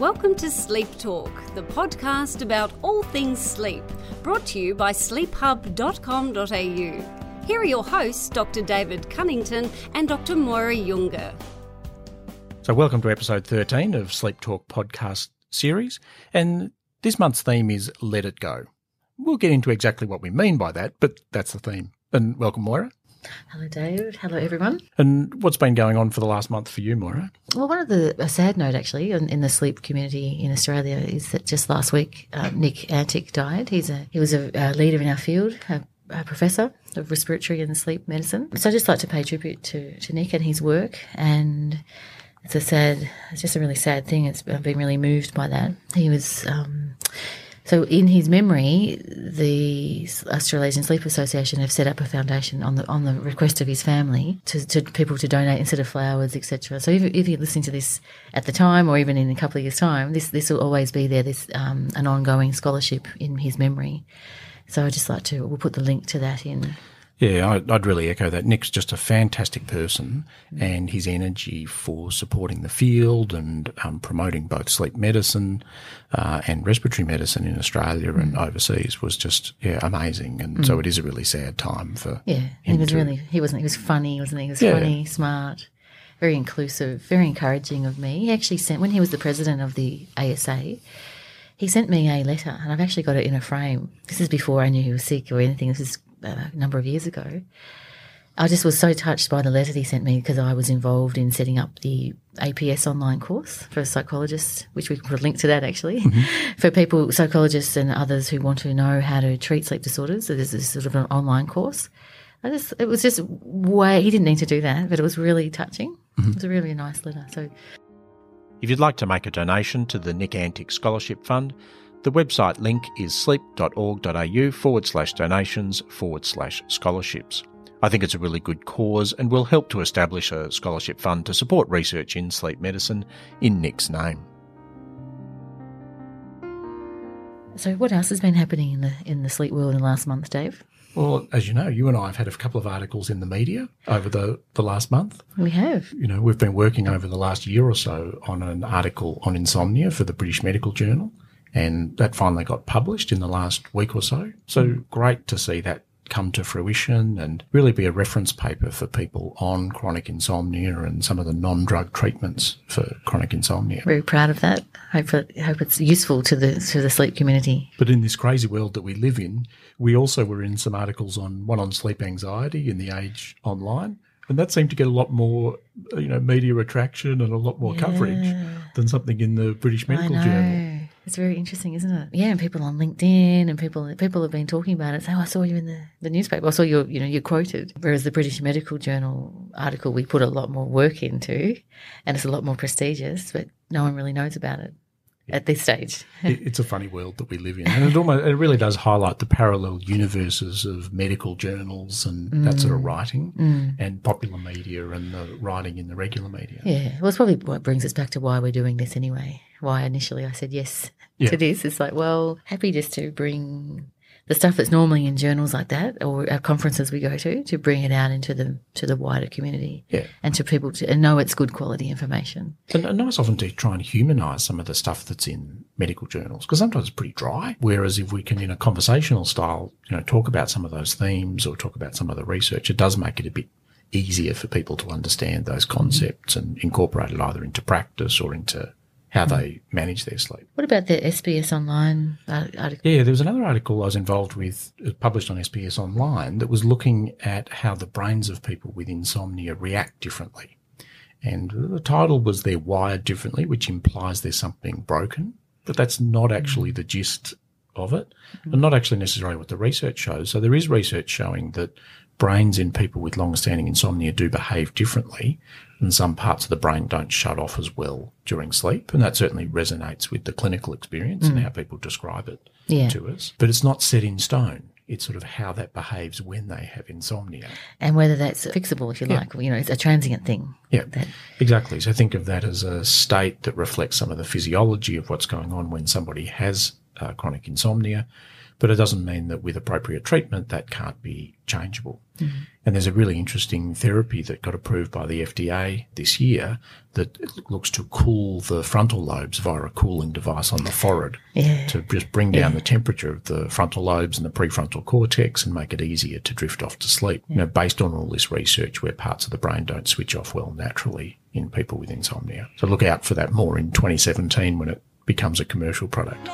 Welcome to Sleep Talk, the podcast about all things sleep, brought to you by sleephub.com.au. Here are your hosts, Dr. David Cunnington and Dr. Moira Junge. So, welcome to episode 13 of Sleep Talk podcast series. And this month's theme is Let It Go. We'll get into exactly what we mean by that, but that's the theme. And welcome, Moira. Hello, David. Hello, everyone. And what's been going on for the last month for you, Moira? Well, one of the a sad note actually in, in the sleep community in Australia is that just last week uh, Nick Antic died. He's a he was a, a leader in our field, a, a, professor of respiratory and sleep medicine. So I just like to pay tribute to to Nick and his work. And it's a sad, it's just a really sad thing. It's I've been really moved by that. He was. Um, so, in his memory, the Australasian Sleep Association have set up a foundation on the on the request of his family to, to people to donate instead of flowers, etc. So, if, if, you're listening to this at the time, or even in a couple of years' time, this this will always be there. This um, an ongoing scholarship in his memory. So, I just like to we'll put the link to that in yeah, I'd really echo that. Nick's just a fantastic person, and his energy for supporting the field and um, promoting both sleep medicine uh, and respiratory medicine in Australia mm. and overseas was just yeah amazing. And mm. so it is a really sad time for yeah. he was to, really he wasn't he was funny, wasn't he? He was yeah. funny, smart, very inclusive, very encouraging of me. He actually sent when he was the president of the ASA he sent me a letter, and I've actually got it in a frame. This is before I knew he was sick or anything. This is a number of years ago. I just was so touched by the letter he sent me because I was involved in setting up the APS online course for psychologists, which we can put a link to that actually, mm-hmm. for people, psychologists and others who want to know how to treat sleep disorders. So there's this sort of an online course. I just, it was just way, he didn't need to do that, but it was really touching. Mm-hmm. It was a really nice letter. So, if you'd like to make a donation to the Nick Antic Scholarship Fund, the website link is sleep.org.au forward slash donations forward slash scholarships. I think it's a really good cause and will help to establish a scholarship fund to support research in sleep medicine in Nick's name. So, what else has been happening in the in the sleep world in the last month, Dave? Well, as you know, you and I have had a couple of articles in the media over the, the last month. We have. You know, we've been working over the last year or so on an article on insomnia for the British Medical Journal and that finally got published in the last week or so. So mm. great to see that come to fruition and really be a reference paper for people on chronic insomnia and some of the non-drug treatments for chronic insomnia. Very proud of that. Hope it, hope it's useful to the to the sleep community. But in this crazy world that we live in, we also were in some articles on one on sleep anxiety in the Age Online, and that seemed to get a lot more you know media attraction and a lot more yeah. coverage than something in the British Medical Journal. It's very interesting, isn't it? Yeah, and people on LinkedIn and people people have been talking about it. Say, "Oh, I saw you in the, the newspaper. I saw you. You know, you're quoted." Whereas the British Medical Journal article, we put a lot more work into, and it's a lot more prestigious, but no one really knows about it at this stage. it's a funny world that we live in, and it almost it really does highlight the parallel universes of medical journals and mm. that sort of writing, mm. and popular media and the writing in the regular media. Yeah, well, it's probably what brings us back to why we're doing this anyway. Why initially I said yes yeah. to this. It's like, well, happy just to bring the stuff that's normally in journals like that or our conferences we go to to bring it out into the to the wider community yeah. and to people to and know it's good quality information. And, and nice often to try and humanise some of the stuff that's in medical journals because sometimes it's pretty dry. Whereas if we can, in a conversational style, you know, talk about some of those themes or talk about some of the research, it does make it a bit easier for people to understand those concepts mm-hmm. and incorporate it either into practice or into how hmm. they manage their sleep. What about the SBS Online article? Yeah, there was another article I was involved with, uh, published on SBS Online, that was looking at how the brains of people with insomnia react differently. And the title was They're Wired Differently, which implies there's something broken, but that's not hmm. actually the gist of it, and hmm. not actually necessarily what the research shows. So there is research showing that brains in people with long-standing insomnia do behave differently and some parts of the brain don't shut off as well during sleep. And that certainly resonates with the clinical experience mm. and how people describe it yeah. to us. But it's not set in stone. It's sort of how that behaves when they have insomnia. And whether that's fixable, if you yeah. like, you know, it's a transient thing. Yeah, that... exactly. So think of that as a state that reflects some of the physiology of what's going on when somebody has uh, chronic insomnia But it doesn't mean that with appropriate treatment, that can't be changeable. Mm-hmm. And there's a really interesting therapy that got approved by the FDA this year that looks to cool the frontal lobes via a cooling device on the forehead Yeah. to just bring down the temperature of the frontal lobes and the prefrontal cortex and make it easier to drift off to sleep. You know, based on all this research where parts of the brain don't switch off well naturally in people with insomnia. So look out for that more in 2017 when it becomes a commercial product.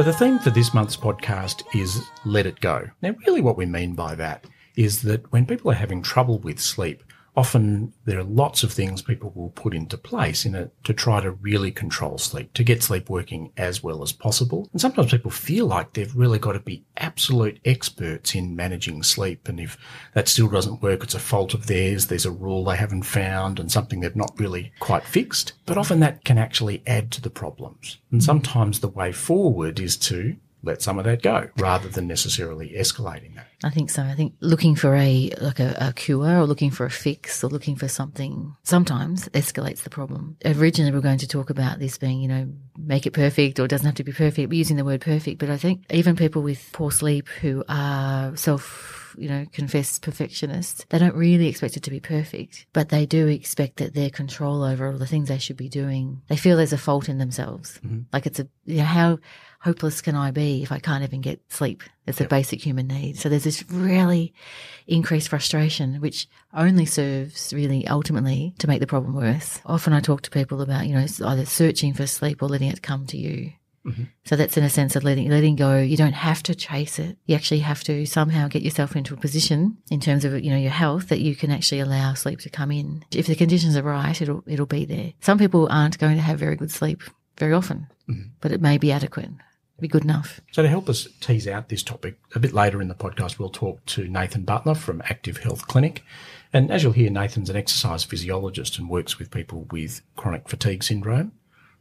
So the theme for this month's podcast is let it go. Now, really what we mean by that is that when people are having trouble with sleep, often there are lots of things people will put into place in it to try to really control sleep, to get sleep working as well as possible. And sometimes people feel like they've really got to be absolute experts in managing sleep. And if that still doesn't work, it's a fault of theirs. There's a rule they haven't found and something they've not really quite fixed. But often that can actually add to the problems. And hmm. sometimes the way forward is to let some of that go rather than necessarily escalating that. I think so. I think looking for a like a, a cure or looking for a fix or looking for something sometimes escalates the problem. Originally, we were going to talk about this being, you know, make it perfect or it doesn't have to be perfect. We're using the word perfect, but I think even people with poor sleep who are self you know, confessed perfectionists, they don't really expect it to be perfect, but they do expect that their control over all the things they should be doing, they feel there's a fault in themselves. Mm-hmm. Like it's a, you know, how hopeless can I be if I can't even get sleep? It's a basic human need. So there's this really increased frustration, which only serves really ultimately to make the problem worse. Often I talk to people about, you know, either searching for sleep or letting it come to you. Mm-hmm. So that's in a sense of letting letting go. You don't have to chase it. You actually have to somehow get yourself into a position in terms of you know your health that you can actually allow sleep to come in. If the conditions are right, it'll it'll be there. Some people aren't going to have very good sleep very often, mm-hmm. but it may be adequate, be good enough. So to help us tease out this topic, a bit later in the podcast, we'll talk to Nathan Butler from Active Health Clinic. And as you'll hear, Nathan's an exercise physiologist and works with people with chronic fatigue syndrome.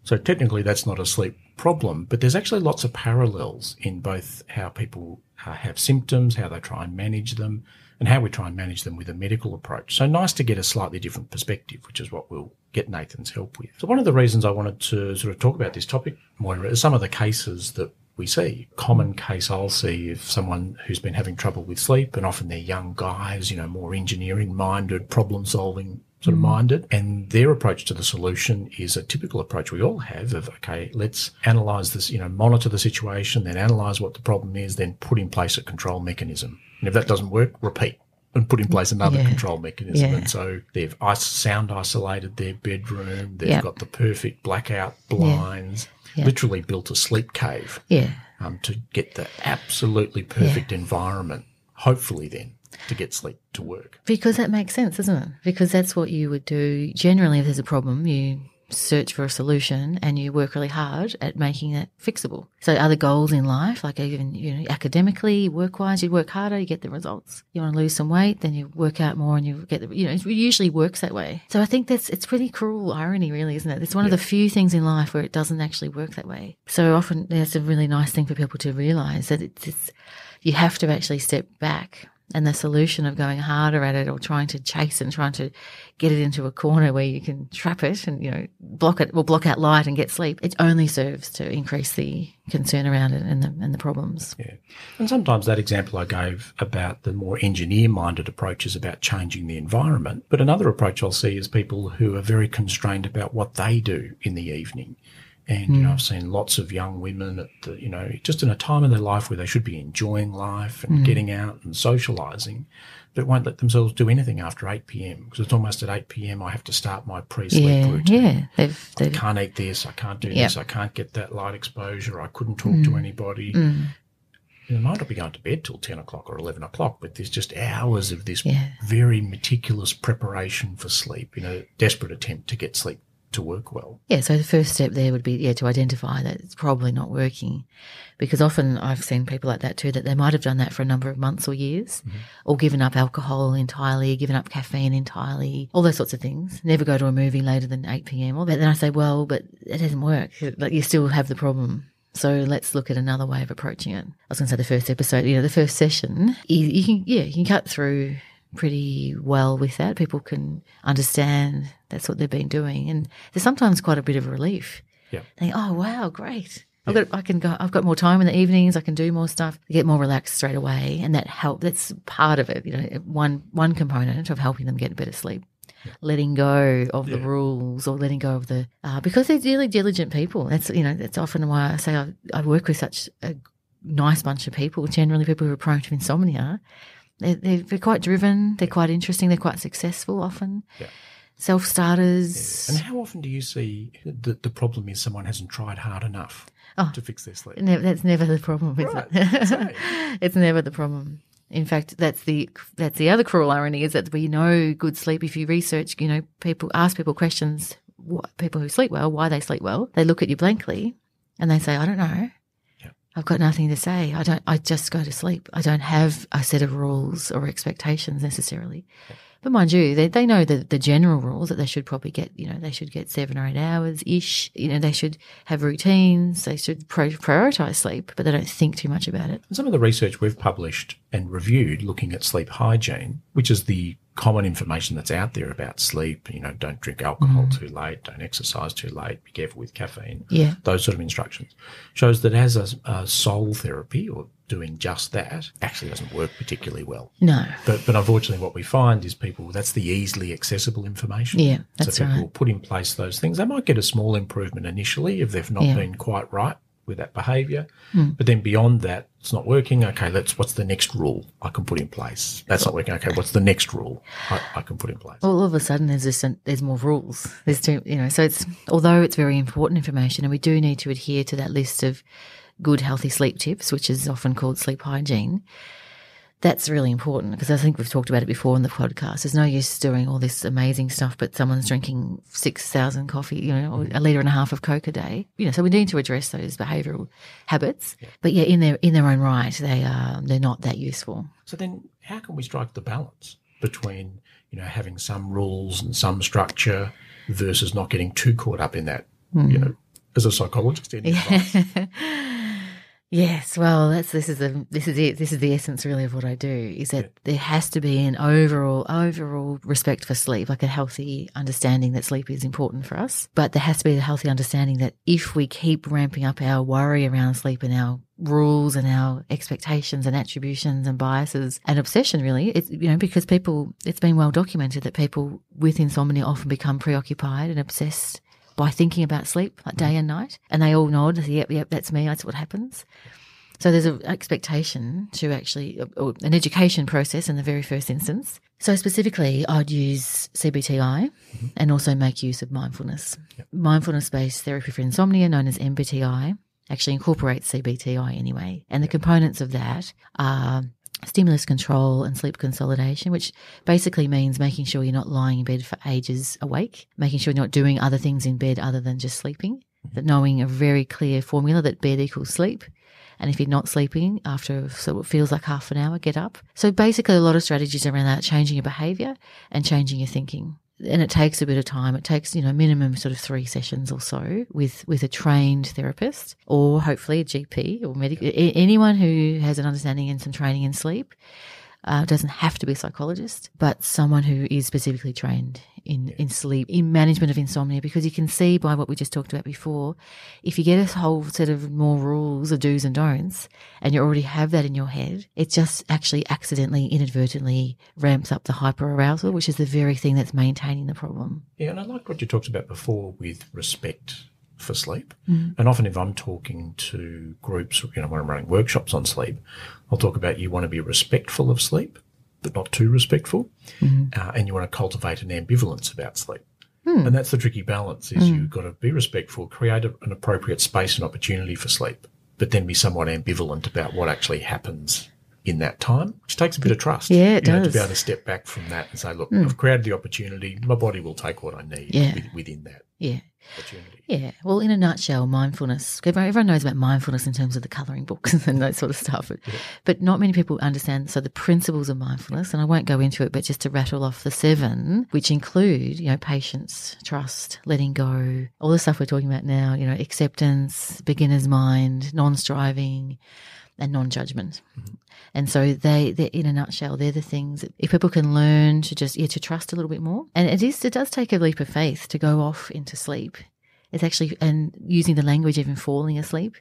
So technically that's not a sleep problem, but there's actually lots of parallels in both how people uh, have symptoms, how they try and manage them, and how we try and manage them with a medical approach. So nice to get a slightly different perspective, which is what we'll get Nathan's help with. So one of the reasons I wanted to sort of talk about this topic, Moira, is some of the cases that we see. Common case I'll see if someone who's been having trouble with sleep, and often they're young guys, you know, more engineering minded, problem solving sort of minded. And their approach to the solution is a typical approach we all have of, okay, let's analyze this, you know, monitor the situation, then analyze what the problem is, then put in place a control mechanism. And if that doesn't work, repeat and put in place another Yeah. control mechanism. Yeah. And so they've sound isolated their bedroom. They've Yeah. got the perfect blackout blinds, Yeah. literally built a sleep cave Yeah. um, to get the absolutely perfect environment, hopefully then, to get sleep to work. Because that makes sense, doesn't it? Because that's what you would do. Generally, if there's a problem, you search for a solution and you work really hard at making it fixable. So other goals in life, like even, you know, academically, work-wise, you work harder, you get the results. You want to lose some weight, then you work out more and you get the, you know, it usually works that way. So I think that's, it's pretty cruel irony, really, isn't it? It's one of the few things in life where it doesn't actually work that way. So often that's a really nice thing for people to realize that it's, it's you have to actually step back and the solution of going harder at it or trying to chase and trying to get it into a corner where you can trap it and you know block it or block out light and get sleep it only serves to increase the concern around it and the and the problems Yeah. And sometimes that example I gave about the more engineer minded approach is about changing the environment. But another approach I'll see is people who are very constrained about what they do in the evening. And, you know, hmm. I've seen lots of young women at the, you know, just in a time in their life where they should be enjoying life and hmm. getting out and socializing, but won't let themselves do anything after 8 p.m. because it's almost at 8 p.m. I have to start my pre-sleep yeah routine. yeah they've, I they've can't eat this. I can't do Yep. this. I can't get that light exposure. I couldn't talk to hmm. anybody. You know, I might not be going to bed till 10 o'clock or 11 o'clock, but there's just hours of this Yeah. very meticulous preparation for sleep in a desperate attempt to get sleep to work well. Yeah, so the first step there would be yeah to identify that it's probably not working, because often I've seen people like that too that they might have done that for a number of months or years, mm-hmm. or given up alcohol entirely, given up caffeine entirely, all those sorts of things. Never go to a movie later than eight pm. Or but then I say, well, but it doesn't work. Like you still have the problem. So let's look at another way of approaching it. I was going to say the first episode, you know, the first session, you, you can yeah you can cut through pretty well with that. People can understand that's what they've been doing, and there's sometimes quite a bit of relief. Yeah. Think, oh wow, great. I've got, I can go. I've got more time in the evenings. I can do more stuff. Get more relaxed straight away, and that help. That's part of it. You know, one one component of helping them get a better sleep. Letting go of the rules, or letting go of the uh, because they're really diligent people. That's you know that's often why I say I, I work with such a nice bunch of people. Generally, people who are prone to insomnia. They're, they're, they're quite driven. They're quite interesting. They're quite successful. Often, Yeah. self starters. And how often do you see that the problem is someone hasn't tried hard enough Oh. to fix their sleep? Never, that's never the problem, is Right, it? it's never the problem. In fact, that's the that's the other cruel irony is that we know good sleep. If you research, you know, people ask people questions, what, people who sleep well, why they sleep well, they look at you blankly, and they say, "I don't know. I've got nothing to say. I don't. I just go to sleep. I don't have a set of rules or expectations necessarily." But mind you, they, they know the, the general rules that they should probably get, you know, they should get seven or eight hours ish. You know, they should have routines. They should pro- prioritize sleep, but they don't think too much about it. Some of the research we've published and reviewed looking at sleep hygiene, which is the common information that's out there about sleep, you know, don't drink alcohol Mm. too late, don't exercise too late, be careful with caffeine, Yeah. those sort of instructions, shows that as a, a sole therapy or doing just that actually doesn't work particularly well. No. But, but unfortunately, what we find is people, that's the easily accessible information. Yeah, that's so people right. will put in place those things. They might get a small improvement initially if they've not Yeah. Been quite right with that behaviour. Hmm. But then beyond that, it's not working. Okay, let's, what's the next rule I can put in place? That's not working. Okay, what's the next rule I, I can put in place? all of a sudden there's just there's more rules. There's too, you know, so it's although it's very important information, and we do need to adhere to that list of good healthy sleep tips, which is often called sleep hygiene. That's really important because I think we've talked about it before in the podcast. There's no use doing all this amazing stuff, but someone's drinking six thousand coffee, you know, or a liter and a half of Coke a day. You know, so we need to address those behavioural habits. But yeah, in their in their own right, they are they're not that useful. So then how can we strike the balance between, you know, having some rules and some structure versus not getting too caught up in that, you hmm. know, as a psychologist? Any advice? Yes, well, that's this is the this is it. This is the essence really of what I do. Is that there has to be an overall overall respect for sleep, like a healthy understanding that sleep is important for us. But there has to be a healthy understanding that if we keep ramping up our worry around sleep and our rules and our expectations and attributions and biases and obsession, really, it's you know because people, it's been well documented that people with insomnia often become preoccupied and obsessed by thinking about sleep like mm. day and night. And they all nod, yep, yep, that's me, that's what happens. So there's an expectation to actually, uh, or an education process in the very first instance. So specifically, I'd use CBTI mm-hmm. and also make use of mindfulness. Mindfulness-based therapy for insomnia, known as MBTI, actually incorporates CBTI anyway. And the components of that are stimulus control and sleep consolidation, which basically means making sure you're not lying in bed for ages awake, making sure you're not doing other things in bed other than just sleeping, mm-hmm. that knowing a very clear formula that bed equals sleep. And if you're not sleeping after so what feels like half an hour, get up. So basically a lot of strategies around that, changing your behavior and changing your thinking. And it takes a bit of time. It takes, you know, minimum sort of three sessions or so with, with a trained therapist or hopefully a GP or medical, a- anyone who has an understanding and some training in sleep. Uh, doesn't have to be a psychologist, but someone who is specifically trained in, in sleep, in management of insomnia, because you can see by what we just talked about before, if you get a whole set of more rules of do's and don'ts, and you already have that in your head, it just actually accidentally, inadvertently ramps up the hyperarousal, which is the very thing that's maintaining the problem. Yeah, and I like what you talked about before with respect for sleep. Mm. And often, if I'm talking to groups, you know, when I'm running workshops on sleep, I'll talk about you want to be respectful of sleep, but not too respectful, Mm-hmm. uh, and you want to cultivate an ambivalence about sleep. Hmm. And that's the tricky balance: is you've got to be respectful, create a, an appropriate space and opportunity for sleep, but then be somewhat ambivalent about what actually happens in that time, which takes a bit of trust. Yeah, it you know, does. Hmm. to be able to step back from that and say, "Look, I've created the opportunity. My body will take what I need Yeah. within that Yeah. opportunity." Yeah. Well, in a nutshell, mindfulness. Everyone everyone knows about mindfulness in terms of the colouring books and that sort of stuff, but, but not many people understand. So the principles of mindfulness, and I won't go into it, but just to rattle off the seven, which include, you know, patience, trust, letting go, all the stuff we're talking about now. You know, acceptance, beginner's mind, non-striving. And non-judgment. And so they, they're in a nutshell, they're the things if people can learn to just, yeah, to trust a little bit more. And it is, it does take a leap of faith to go off into sleep. It's actually, and using the language, even falling asleep,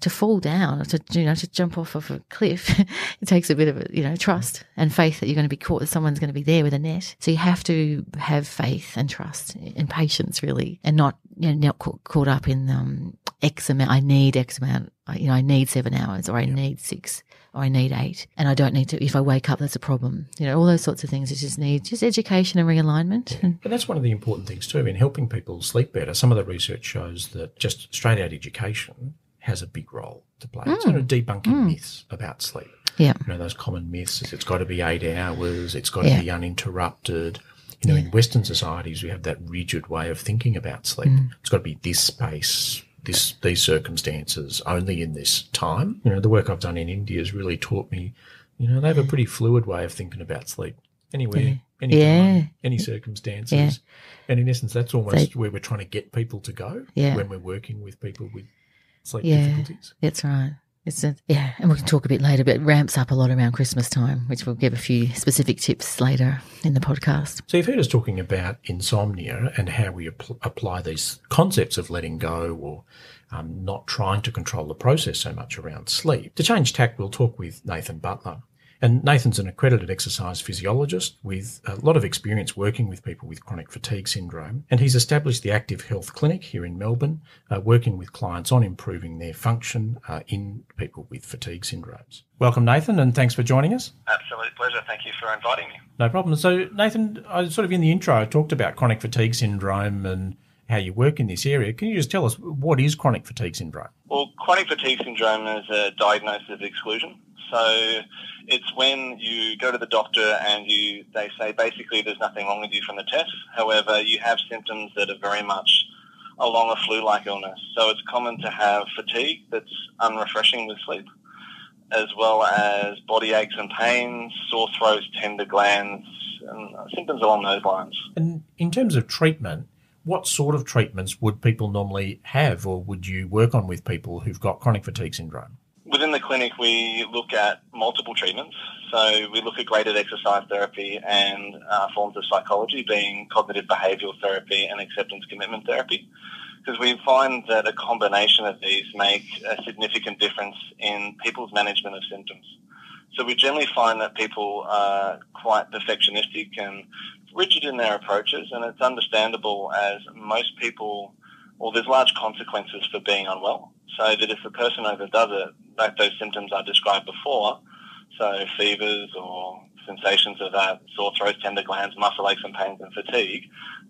to fall down, to, you know, to jump off of a cliff, it takes a bit of, you know, trust and faith that you're going to be caught, that someone's going to be there with a net. So you have to have faith and trust and patience really, and not, you know, not caught, up in, um, X amount, I need X amount, you know, I need seven hours or I need six or I need eight and I don't need to, if I wake up, that's a problem. You know, all those sorts of things. You just need just education and realignment. And But that's one of the important things too in helping people sleep better. Some of the research shows that just straight out education has a big role to play. It's sort of debunking myths about sleep. yeah, You know, those common myths is it's got to be eight hours, it's got to Yeah. be uninterrupted. You know, in Western societies, we have that rigid way of thinking about sleep. Mm. It's got to be this space, this these circumstances, only in this time. You know, the work I've done in India has really taught me. You know, they have a pretty fluid way of thinking about sleep. Anywhere, anytime, Yeah. any circumstances. Yeah. And in essence, that's almost where we're trying to get people to go Yeah. when we're working with people with sleep Yeah. difficulties. that's right. It's a, yeah, and we can talk a bit later, but it ramps up a lot around Christmas time, which we'll give a few specific tips later in the podcast. So you've heard us talking about insomnia and how we apl- apply these concepts of letting go or um, not trying to control the process so much around sleep. To change tack, we'll talk with Nathan Butler. And Nathan's an accredited exercise physiologist with a lot of experience working with people with chronic fatigue syndrome. And he's established the Active Health Clinic here in Melbourne, uh, working with clients on improving their function uh, in people with fatigue syndromes. Welcome, Nathan, and thanks for joining us. Absolute pleasure. Thank you for inviting me. No problem. So, Nathan, I sort of in the intro, I talked about chronic fatigue syndrome and how you work in this area. Can you just tell us what is chronic fatigue syndrome? Well, chronic fatigue syndrome is a diagnosis of exclusion. So it's when you go to the doctor and you they say basically there's nothing wrong with you from the test. However, you have symptoms that are very much along a flu-like illness. So it's common to have fatigue that's unrefreshing with sleep, as well as body aches and pains, sore throats, tender glands, and symptoms along those lines. And in terms of treatment, what sort of treatments would people normally have or would you work on with people who've got chronic fatigue syndrome? Within the clinic, we look at multiple treatments. So we look at graded exercise therapy and uh, forms of psychology, being cognitive behavioural therapy and acceptance commitment therapy, because we find that a combination of these make a significant difference in people's management of symptoms. So we generally find that people are quite perfectionistic and rigid in their approaches, and it's understandable as most people, well, there's large consequences for being unwell. So that if a person overdoes it, like those symptoms I described before, so fevers or sensations of that, sore throats, tender glands, muscle aches and pains and fatigue,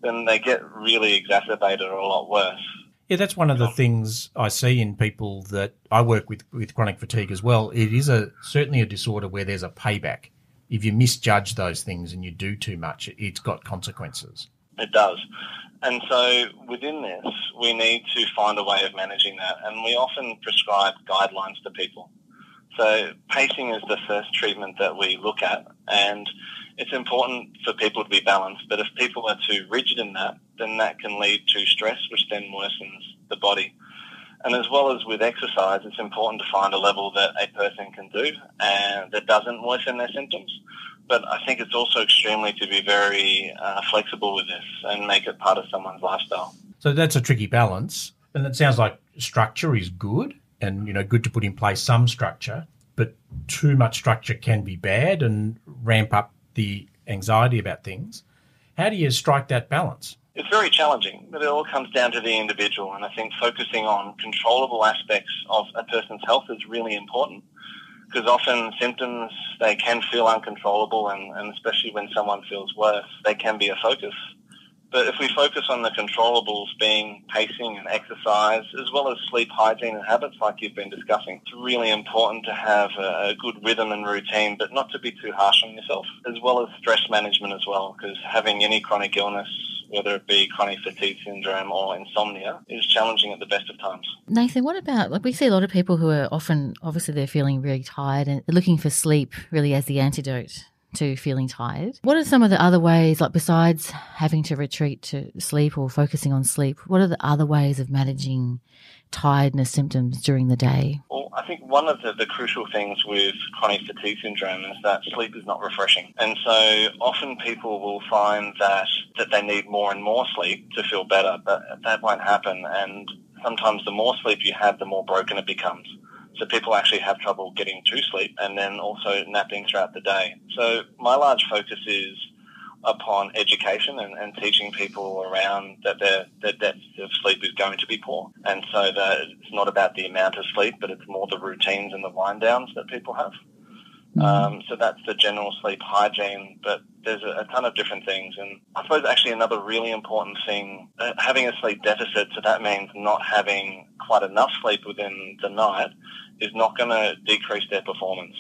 then they get really exacerbated or a lot worse. Yeah, that's one of the things I see in people that I work with with chronic fatigue as well. It is a certainly a disorder where there's a payback. If you misjudge those things and you do too much, it's got consequences. It does. And so within this, we need to find a way of managing that. And we often prescribe guidelines to people. So pacing is the first treatment that we look at. And it's important for people to be balanced. But if people are too rigid in that, then that can lead to stress, which then worsens the body. And as well as with exercise, it's important to find a level that a person can do and that doesn't worsen their symptoms. But I think it's also extremely to be very uh, flexible with this and make it part of someone's lifestyle. So that's a tricky balance. And it sounds like structure is good and, you know, good to put in place some structure, but too much structure can be bad and ramp up the anxiety about things. How do you strike that balance? It's very challenging, but it all comes down to the individual. And I think focusing on controllable aspects of a person's health is really important because often symptoms, they can feel uncontrollable and, and especially when someone feels worse, they can be a focus. But if we focus on the controllables being pacing and exercise, as well as sleep hygiene and habits like you've been discussing, it's really important to have a, good rhythm and routine, but not to be too harsh on yourself, as well as stress management as well, because having any chronic illness, whether it be chronic fatigue syndrome or insomnia, is challenging at the best of times. Nathan, what about like we see a lot of people who are often obviously they're feeling really tired and looking for sleep really as the antidote to feeling tired. What are some of the other ways, like besides having to retreat to sleep or focusing on sleep, what are the other ways of managing tiredness symptoms during the day? Well, I think one of the, the crucial things with chronic fatigue syndrome is that sleep is not refreshing. And so often people will find that, that they need more and more sleep to feel better, but that won't happen. And sometimes the more sleep you have, the more broken it becomes. So people actually have trouble getting to sleep and then also napping throughout the day. So my large focus is upon education and, and teaching people around that their, their depth of sleep is going to be poor. And so that it's not about the amount of sleep, but it's more the routines and the wind downs that people have. Um, so that's the general sleep hygiene, but there's a, a, ton of different things. And I suppose actually another really important thing, uh, having a sleep deficit, so that means not having quite enough sleep within the night, is not going to decrease their performance.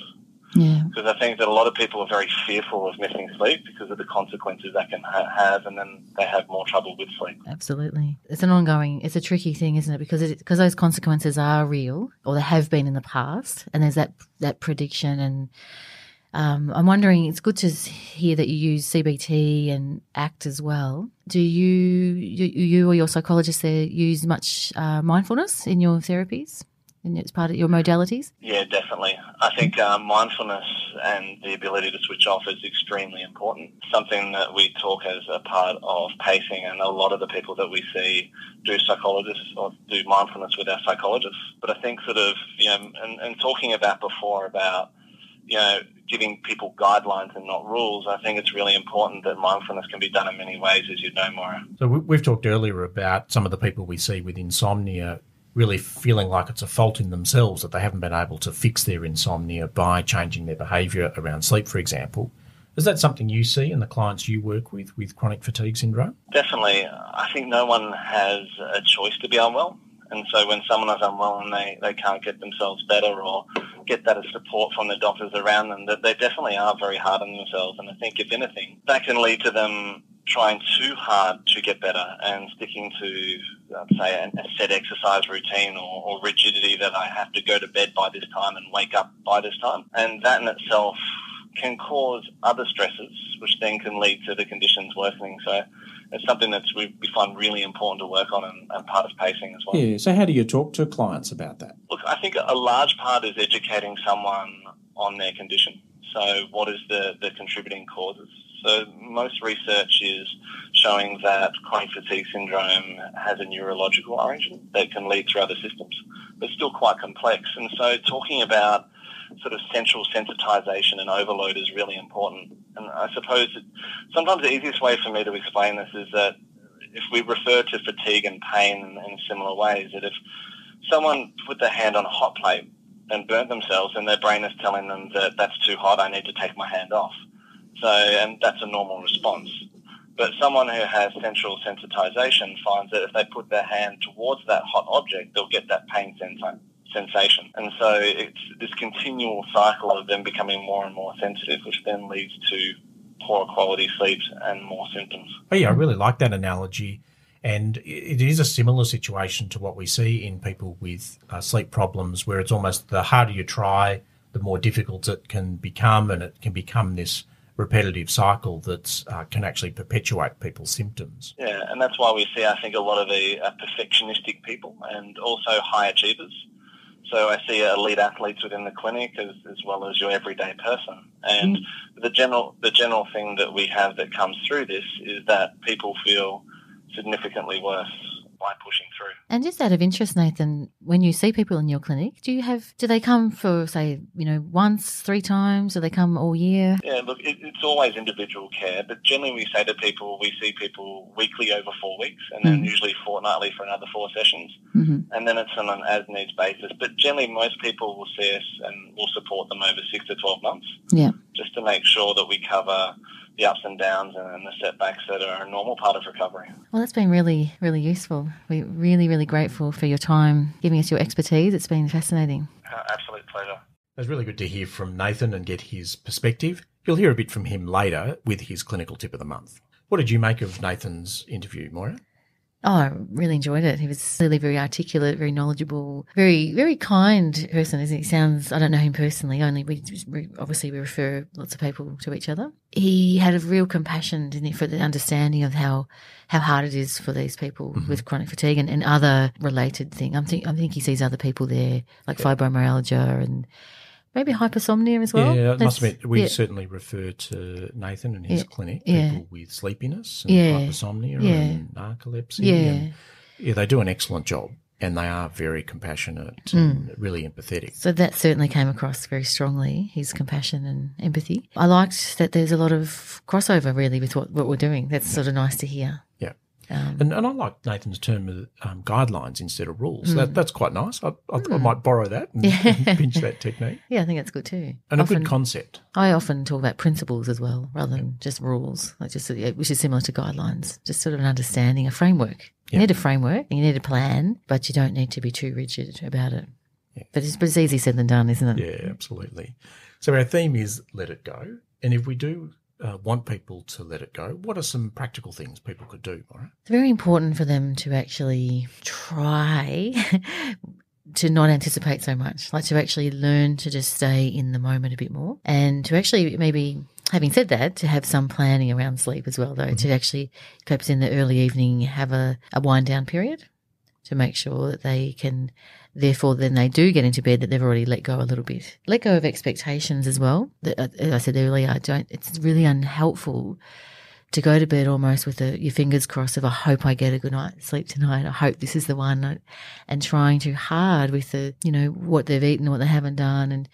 Because I think that a lot of people are very fearful of missing sleep because of the consequences that can ha- have, and then they have more trouble with sleep. Absolutely. It's an ongoing, it's a tricky thing, isn't it? Because because those consequences are real or they have been in the past, and there's that, that prediction. And um, I'm wondering, it's good to hear that you use CBT and ACT as well. Do you, you, you or your psychologist there use much uh, mindfulness in your therapies? And it's part of your modalities? Yeah, definitely. I think um, mindfulness and the ability to switch off is extremely important. Something that we talk as a part of pacing, and a lot of the people that we see do psychologists or do mindfulness with our psychologists. But I think sort of, you know, and, and talking about before about, you know, giving people guidelines and not rules, I think it's really important that mindfulness can be done in many ways, as you know, Maura. So we've talked earlier about some of the people we see with insomnia really feeling like it's a fault in themselves that they haven't been able to fix their insomnia by changing their behaviour around sleep, for example. Is that something you see in the clients you work with with chronic fatigue syndrome? Definitely. I think no one has a choice to be unwell. And so when someone is unwell and they, they can't get themselves better or get that support from the doctors around them, that they definitely are very hard on themselves. And I think if anything, that can lead to them trying too hard to get better and sticking to, uh, say, a, a set exercise routine or, or rigidity that I have to go to bed by this time and wake up by this time. And that in itself can cause other stresses, which then can lead to the conditions worsening. So it's something that we, we find really important to work on and, and, part of pacing as well. Yeah. So how do you talk to clients about that? Look, I think a large part is educating someone on their condition. So what is the, the contributing causes? So most research is showing that chronic fatigue syndrome has a neurological origin that can lead through other systems, but still quite complex. And so talking about sort of central sensitization and overload is really important. And I suppose it, sometimes the easiest way for me to explain this is that if we refer to fatigue and pain in, in similar ways, that if someone put their hand on a hot plate and burnt themselves and their brain is telling them that that's too hot, I need to take my hand off so, and that's a normal response. But someone who has central sensitization finds that if they put their hand towards that hot object, they'll get that pain sensation. And so it's this continual cycle of them becoming more and more sensitive, which then leads to poorer quality sleep and more symptoms. Oh, yeah, I really like that analogy. And it is a similar situation to what we see in people with uh, sleep problems, where it's almost the harder you try, the more difficult it can become, and it can become this repetitive cycle that uh, can actually perpetuate people's symptoms. Yeah, and that's why we see, I think, a lot of the uh, perfectionistic people and also high achievers. So I see elite athletes within the clinic as, as well as your everyday person. And mm. the general the general thing that we have that comes through this is that people feel significantly worse by pushing through. And just out of interest, Nathan, when you see people in your clinic, do you have do they come for say you know once, three times? Do they come all year? Yeah, look, it, it's always individual care, but generally we say to people we see people weekly over four weeks, and then mm-hmm. usually fortnightly for another four sessions, mm-hmm. and then it's on an as needs basis. But generally, most people will see us and we'll support them over six to twelve months. Yeah, just to make sure that we cover the ups and downs and the setbacks that are a normal part of recovery. Well, that's been really, really useful. We're really, really grateful for your time giving us your expertise. It's been fascinating. Uh, absolute pleasure. It was really good to hear from Nathan and get his perspective. You'll hear a bit from him later with his clinical tip of the month. What did you make of Nathan's interview, Moira? Oh, I really enjoyed it. He was clearly very articulate, very knowledgeable, very, very kind person. As he sounds, I don't know him personally. Only we, we obviously we refer lots of people to each other. He had a real compassion didn't he, for the understanding of how how hard it is for these people mm-hmm. with chronic fatigue and, and other related things. I'm think I think he sees other people there like fibromyalgia and maybe hypersomnia as well. yeah, I must admit, we yeah. certainly refer to Nathan and his Yeah, clinic, yeah. people with sleepiness and Yeah, hypersomnia yeah. and narcolepsy. Yeah. And, yeah, they do an excellent job and they are very compassionate Hmm. and really empathetic. So that certainly came across very strongly, his compassion and empathy. I liked that there's a lot of crossover really with what, what we're doing. That's sort of nice to hear. Yeah. Um, And, and I like Nathan's term of um, guidelines instead of rules. Hmm. That, that's quite nice. I, I, I might borrow that and, and pinch that technique. yeah, I think that's good too. And a good concept. I often talk about principles as well, rather than just rules, like just yeah, which is similar to guidelines. Just sort of an understanding, a framework. You need a framework, and you need a plan, but you don't need to be too rigid about it. But, it's, but it's easy said than done, isn't it? Yeah, absolutely. So our theme is let it go. And if we do uh, want people to let it go, what are some practical things people could do? It's very important for them to actually try to not anticipate so much, like to actually learn to just stay in the moment a bit more and to actually maybe. Having said that, to have some planning around sleep as well, though, to actually perhaps in the early evening have a, a wind down period to make sure that they can, therefore, then they do get into bed that they've already let go a little bit. Let go of expectations as well. Uh, As I said earlier, I don't. It's really unhelpful to go to bed almost with a, your fingers crossed of I hope I get a good night's sleep tonight. I hope this is the one, and trying too hard with the you know what they've eaten, what they haven't done, and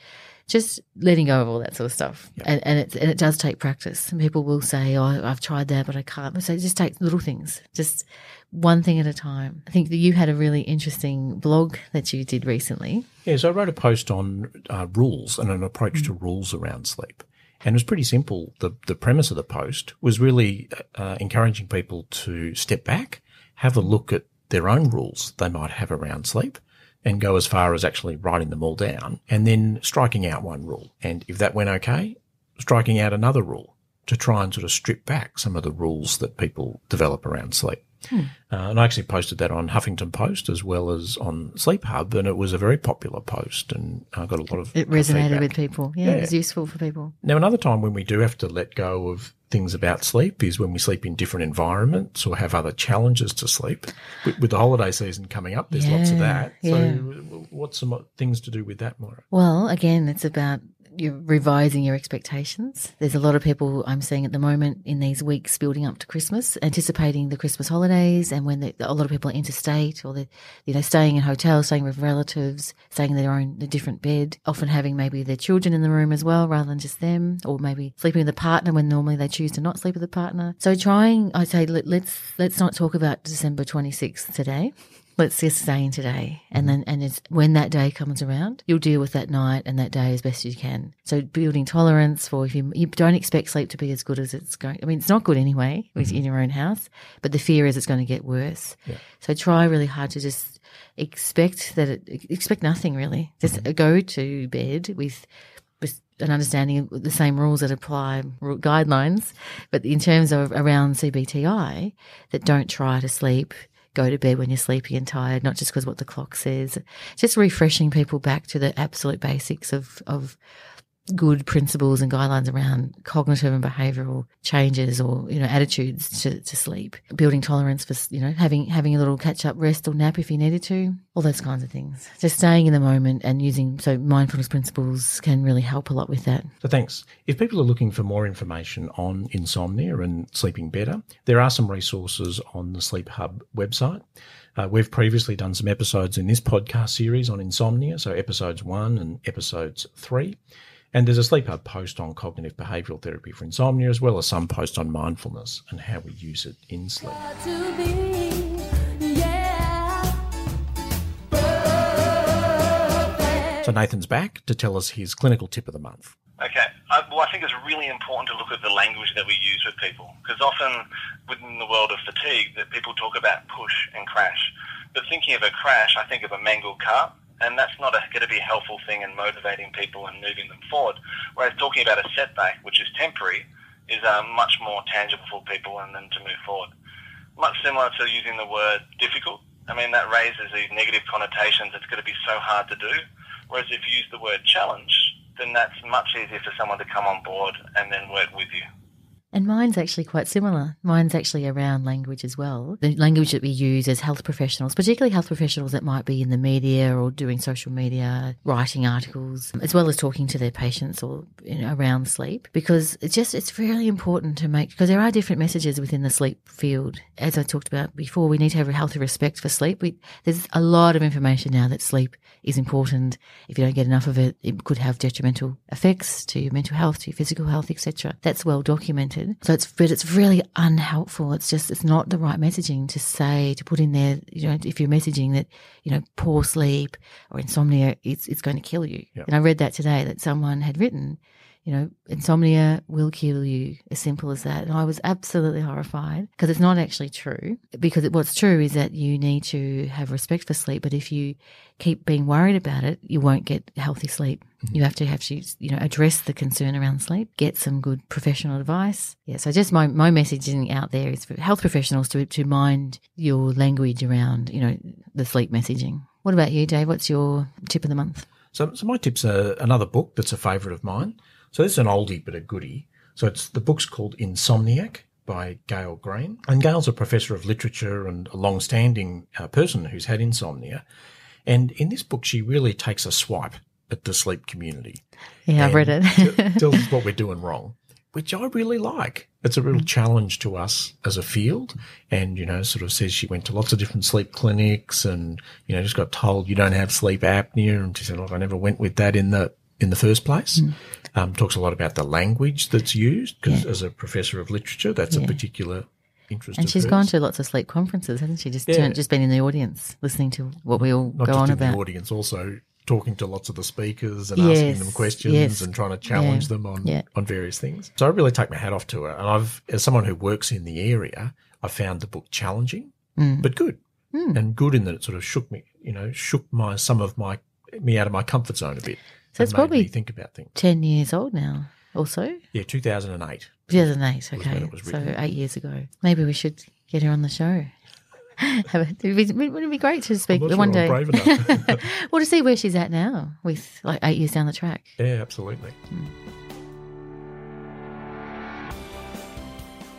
just letting go of all that sort of stuff. And, and it and it does take practice. And people will say, "Oh, I've tried that, but I can't." So it just take little things, just one thing at a time. I think that you had a really interesting blog that you did recently. Yeah, so I wrote a post on uh, rules and an approach to rules around sleep. And it was pretty simple. The, the premise of the post was really uh, encouraging people to step back, have a look at their own rules they might have around sleep, and go as far as actually writing them all down and then striking out one rule. And if that went okay, striking out another rule to try and sort of strip back some of the rules that people develop around sleep. Uh, and I actually posted that on Huffington Post as well as on Sleep Hub, and it was a very popular post, and I got a lot of It resonated feedback. with people. Yeah, it was useful for people. Now, another time when we do have to let go of things about sleep is when we sleep in different environments or have other challenges to sleep. With, with the holiday season coming up, there's lots of that. So, w- what's some things to do with that, Moira? Well, again, it's about you revising your expectations. There's a lot of people I'm seeing at the moment in these weeks building up to Christmas, anticipating the Christmas holidays, and when the, a lot of people are interstate or they're, you know, staying in hotels, staying with relatives, staying in their own a different bed, often having maybe their children in the room as well rather than just them, or maybe sleeping with a partner when normally they choose to not sleep with a partner. So trying, I say, let, let's let's not talk about December 26th today let's just stay in today. And mm-hmm. then and it's when that day comes around you'll deal with that night and that day as best as you can. So building tolerance for if you, you don't expect sleep to be as good as it's going i mean it's not good anyway when it's mm-hmm. in your own house but the fear is it's going to get worse. So try really hard to just expect that it expect nothing really. Just mm-hmm. go to bed with with an understanding of the same rules that apply guidelines but in terms of around cbti that don't try to sleep go to bed when you're sleepy and tired, not just because what the clock says. Just refreshing people back to the absolute basics of, of good principles and guidelines around cognitive and behavioral changes or, you know, attitudes to, to sleep. Building tolerance for, you know, having, having a little catch up rest or nap if you needed to. All those kinds of things. Just staying in the moment and using, so mindfulness principles can really help a lot with that. So, thanks. If people are looking for more information on insomnia and sleeping better, there are some resources on the Sleep Hub website. Uh, we've previously done some episodes in this podcast series on insomnia, so episodes one and episodes three. And there's a Sleep Hub post on cognitive behavioural therapy for insomnia, as well as some post on mindfulness and how we use it in sleep. yeah. So Nathan's back to tell us his clinical tip of the month. Okay. I, well, I think it's really important to look at the language that we use with people because often within the world of fatigue, that people talk about push and crash. But thinking of a crash, I think of a mangled cart, and that's not going to be a helpful thing in motivating people and moving them forward. Whereas talking about a setback, which is temporary, is uh, much more tangible for people and them to move forward. much similar to using the word difficult. I mean, that raises these negative connotations. It's going to be so hard to do. Whereas if you use the word challenge, then that's much easier for someone to come on board and then work with you. And mine's actually quite similar. Mine's actually around language as well. The language that we use as health professionals, particularly health professionals that might be in the media or doing social media, writing articles, as well as talking to their patients or you know, around sleep, because it's just it's really important to make because there are different messages within the sleep field. As I talked about before, we need to have a healthy respect for sleep. We, there's a lot of information now that sleep is important. If you don't get enough of it, it could have detrimental effects to your mental health, to your physical health, etc. That's well documented. So it's but it's really unhelpful. It's just it's not the right messaging to say to put in there. You know, if you're messaging that you know poor sleep or insomnia, it's it's going to kill you. Yep. And I read that today that someone had written. You know, insomnia will kill you, as simple as that. And I was absolutely horrified because it's not actually true. Because it, what's true is that you need to have respect for sleep. But if you keep being worried about it, you won't get healthy sleep. Mm-hmm. You have to have to, you know, address the concern around sleep, get some good professional advice. Yeah. So just my, my messaging out there is for health professionals to, to mind your language around, you know, the sleep messaging. What about you, Dave? What's your tip of the month? So, so my tip's are another book that's a favourite of mine. So this is an oldie but a goodie. So it's the book's called Insomniac by Gayle Greene. And Gayle's a professor of literature and a long-standing uh, person who's had insomnia. And in this book, she really takes a swipe at the sleep community. Yeah, I've read it. tells us what we're doing wrong, which I really like. It's a real challenge to us as a field. And, you know, sort of says she went to lots of different sleep clinics and, you know, just got told you don't have sleep apnea. And she said, look, I never went with that in the, in the first place. Mm. Um, talks a lot about the language that's used because as a professor of literature, that's a particular interest. and she's hers. gone to lots of sleep conferences, hasn't she? Just Yeah. turned, just been in the audience listening to what we all not go just on in about. the audience, also talking to lots of the speakers and asking them questions yes. and trying to challenge Yeah, them on yeah. on various things. So I really take my hat off to her. And I've, as someone who works in the area, I found the book challenging, Mm. but good, and good in that it sort of shook me, you know, shook my some of my me out of my comfort zone a bit. So it's probably- think about things. 10 years old now, also. Yeah, two thousand and eight. 2008, when okay. it was So eight years ago. Maybe we should get her on the show. Have it. Wouldn't it'd be great to speak one sure day. I'm brave enough. well, to see where she's at now with like eight years down the track. Yeah, absolutely. Hmm.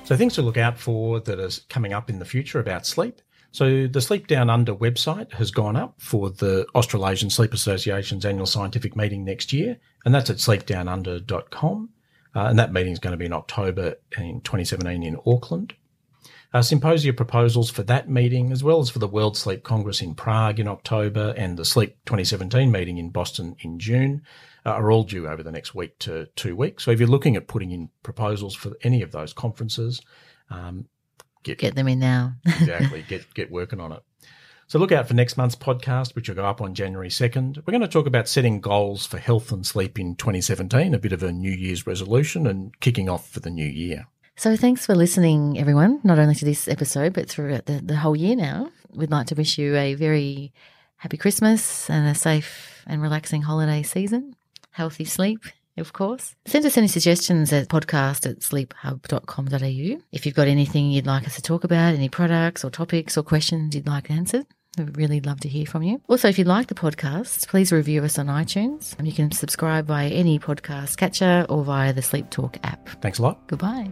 So things to look out for that is coming up in the future about sleep. So the Sleep Down Under website has gone up for the Australasian Sleep Association's annual scientific meeting next year, and that's at sleepdownunder.com. Uh, and that meeting is going to be in October in 2017 in Auckland. Uh, symposia proposals for that meeting, as well as for the World Sleep Congress in Prague in October and the Sleep 2017 meeting in Boston in June, uh, are all due over the next week to two weeks. So if you're looking at putting in proposals for any of those conferences, um, get, Get them in now. exactly get get working on it. So look out for next month's podcast, which will go up on January 2nd. We're going to talk about setting goals for health and sleep in 2017, a bit of a New Year's resolution and kicking off for the new year. So thanks for listening, everyone, not only to this episode, but throughout the, the whole year now. We'd like to wish you a very happy Christmas and a safe and relaxing holiday season. Healthy sleep, of course. Send us any suggestions at podcast at sleephub.com.au. If you've got anything you'd like us to talk about, any products or topics or questions you'd like answered, we'd really love to hear from you. Also, if you like the podcast, please review us on iTunes. You can subscribe via any podcast catcher or via the Sleep Talk app. Thanks a lot. Goodbye.